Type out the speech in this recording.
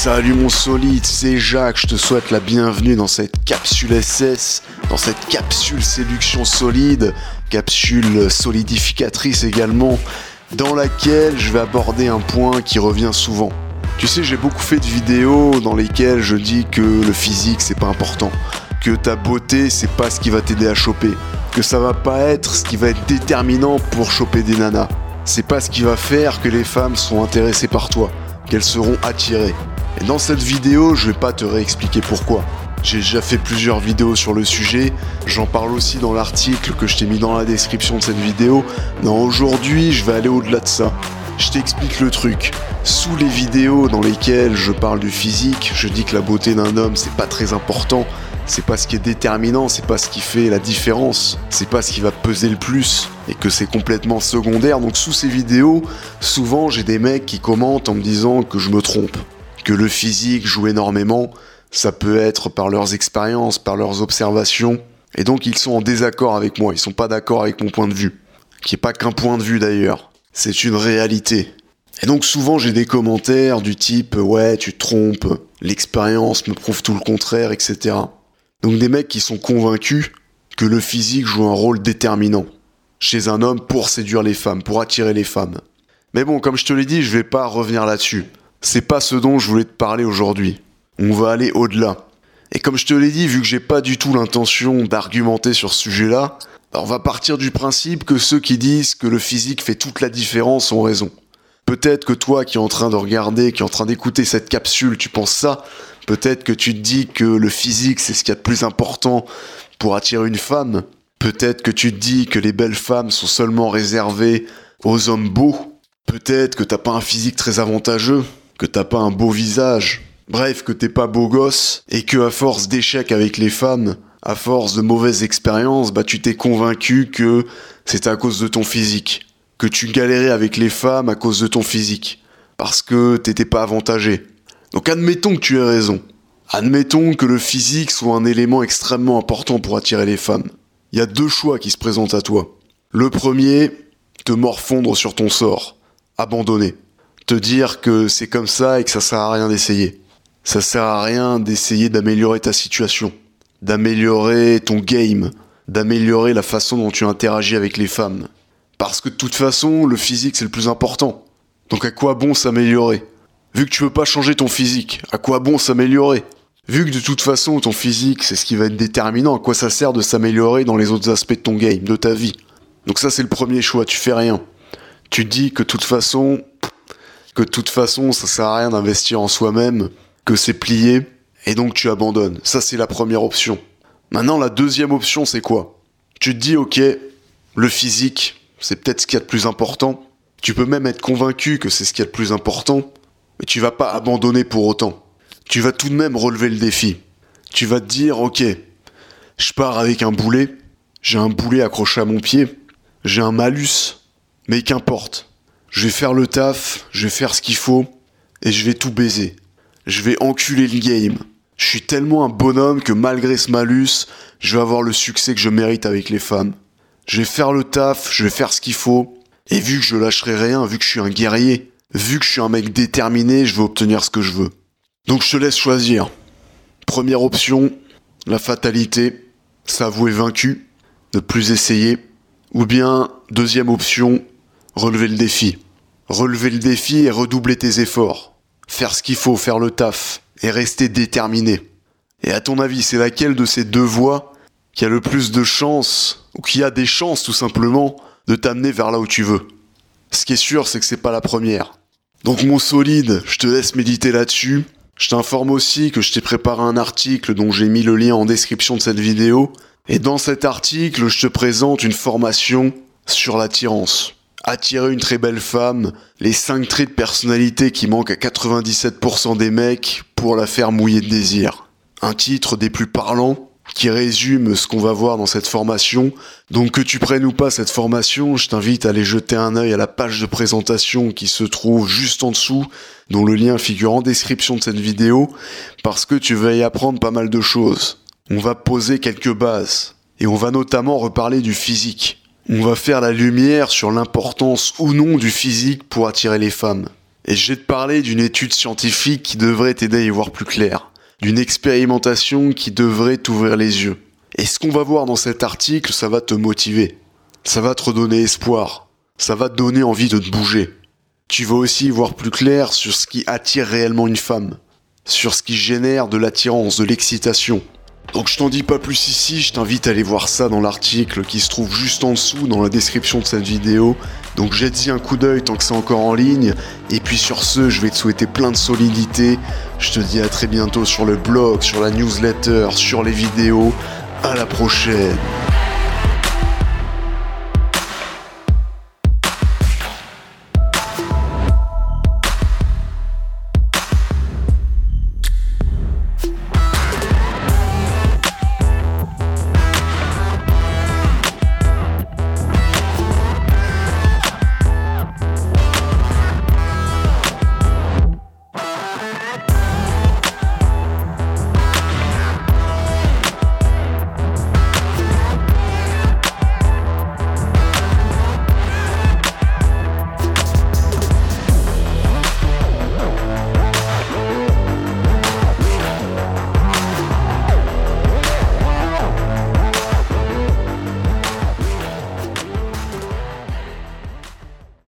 Salut mon solide, c'est Jacques, je te souhaite la bienvenue dans cette capsule SS, dans cette capsule séduction solide, capsule solidificatrice également, dans laquelle je vais aborder un point qui revient souvent. Tu sais, j'ai beaucoup fait de vidéos dans lesquelles je dis que le physique c'est pas important, que ta beauté c'est pas ce qui va t'aider à choper, que ça va pas être ce qui va être déterminant pour choper des nanas. C'est pas ce qui va faire que les femmes sont intéressées par toi, qu'elles seront attirées. Et dans cette vidéo, je vais pas te réexpliquer pourquoi. J'ai déjà fait plusieurs vidéos sur le sujet, j'en parle aussi dans l'article que je t'ai mis dans la description de cette vidéo. Non, aujourd'hui, je vais aller au-delà de ça. Je t'explique le truc. Sous les vidéos dans lesquelles je parle du physique, je dis que la beauté d'un homme c'est pas très important, c'est pas ce qui est déterminant, c'est pas ce qui fait la différence, c'est pas ce qui va peser le plus et que c'est complètement secondaire. Donc sous ces vidéos, souvent j'ai des mecs qui commentent en me disant que je me trompe, que le physique joue énormément, ça peut être par leurs expériences, par leurs observations, et donc ils sont en désaccord avec moi, ils sont pas d'accord avec mon point de vue, qui est pas qu'un point de vue d'ailleurs, c'est une réalité. Et donc souvent j'ai des commentaires du type ouais tu te trompes, l'expérience me prouve tout le contraire, etc. Donc des mecs qui sont convaincus que le physique joue un rôle déterminant chez un homme pour séduire les femmes, pour attirer les femmes. Mais bon, comme je te l'ai dit, je vais pas revenir là-dessus. C'est pas ce dont je voulais te parler aujourd'hui. On va aller au-delà. Et comme je te l'ai dit, vu que j'ai pas du tout l'intention d'argumenter sur ce sujet-là, on va partir du principe que ceux qui disent que le physique fait toute la différence ont raison. Peut-être que toi qui es en train de regarder, qui es en train d'écouter cette capsule, tu penses ça. Peut-être que tu te dis que le physique c'est ce qu'il y a de plus important pour attirer une femme. Peut-être que tu te dis que les belles femmes sont seulement réservées aux hommes beaux. Peut-être que t'as pas un physique très avantageux, que t'as pas un beau visage. Bref, que t'es pas beau gosse et que à force d'échecs avec les femmes, à force de mauvaises expériences, bah tu t'es convaincu que c'était à cause de ton physique, que tu galérais avec les femmes à cause de ton physique, parce que t'étais pas avantagé. Donc admettons que tu aies raison. Admettons que le physique soit un élément extrêmement important pour attirer les femmes. Il y a deux choix qui se présentent à toi. Le premier, te morfondre sur ton sort, abandonner, te dire que c'est comme ça et que ça sert à rien d'essayer. Ça sert à rien d'essayer d'améliorer ta situation, d'améliorer ton game, d'améliorer la façon dont tu interagis avec les femmes. Parce que de toute façon, le physique c'est le plus important. Donc à quoi bon s'améliorer? Vu que tu veux pas changer ton physique, à quoi bon s'améliorer? Vu que de toute façon ton physique c'est ce qui va être déterminant, à quoi ça sert de s'améliorer dans les autres aspects de ton game, de ta vie? Donc ça c'est le premier choix, tu fais rien. Tu dis que de toute façon, de toute façon ça sert à rien d'investir en soi-même, que c'est plié, et donc tu abandonnes. Ça c'est la première option. Maintenant la deuxième option c'est quoi? Tu te dis ok, le physique c'est peut-être ce qu'il y a de plus important. Tu peux même être convaincu que c'est ce qu'il y a de plus important, mais tu vas pas abandonner pour autant. Tu vas tout de même relever le défi. Tu vas te dire, ok, je pars avec un boulet, j'ai un boulet accroché à mon pied, j'ai un malus, mais qu'importe. Je vais faire le taf, je vais faire ce qu'il faut, et je vais tout baiser. Je vais enculer le game. Je suis tellement un bonhomme que malgré ce malus, je vais avoir le succès que je mérite avec les femmes. Je vais faire le taf, je vais faire ce qu'il faut, et vu que je lâcherai rien, vu que je suis un guerrier, vu que je suis un mec déterminé, je vais obtenir ce que je veux. Donc je te laisse choisir. Première option, la fatalité, s'avouer vaincu, ne plus essayer. Ou bien, deuxième option, relever le défi. Relever le défi et redoubler tes efforts. Faire ce qu'il faut, faire le taf, et rester déterminé. Et à ton avis, c'est laquelle de ces deux voies qui a le plus de chances, ou qui a des chances tout simplement, de t'amener vers là où tu veux? Ce qui est sûr, c'est que c'est pas la première. Donc mon solide, je te laisse méditer là-dessus. Je t'informe aussi que je t'ai préparé un article dont j'ai mis le lien en description de cette vidéo. Et dans cet article, je te présente une formation sur l'attirance. Attirer une très belle femme, les 5 traits de personnalité qui manquent à 97% des mecs pour la faire mouiller de désir. Un titre des plus parlants qui résume ce qu'on va voir dans cette formation. Donc que tu prennes ou pas cette formation, je t'invite à aller jeter un œil à la page de présentation qui se trouve juste en dessous, dont le lien figure en description de cette vidéo, parce que tu vas y apprendre pas mal de choses. On va poser quelques bases, et on va notamment reparler du physique. On va faire la lumière sur l'importance ou non du physique pour attirer les femmes. Et je vais te parler d'une étude scientifique qui devrait t'aider à y voir plus clair, d'une expérimentation qui devrait t'ouvrir les yeux. Et ce qu'on va voir dans cet article, ça va te motiver, ça va te redonner espoir, ça va te donner envie de te bouger. Tu vas aussi y voir plus clair sur ce qui attire réellement une femme, sur ce qui génère de l'attirance, de l'excitation. Donc je t'en dis pas plus ici, je t'invite à aller voir ça dans l'article qui se trouve juste en dessous dans la description de cette vidéo. Donc jette-y un coup d'œil tant que c'est encore en ligne. Et puis sur ce, je vais te souhaiter plein de solidité. Je te dis à très bientôt sur le blog, sur la newsletter, sur les vidéos. À la prochaine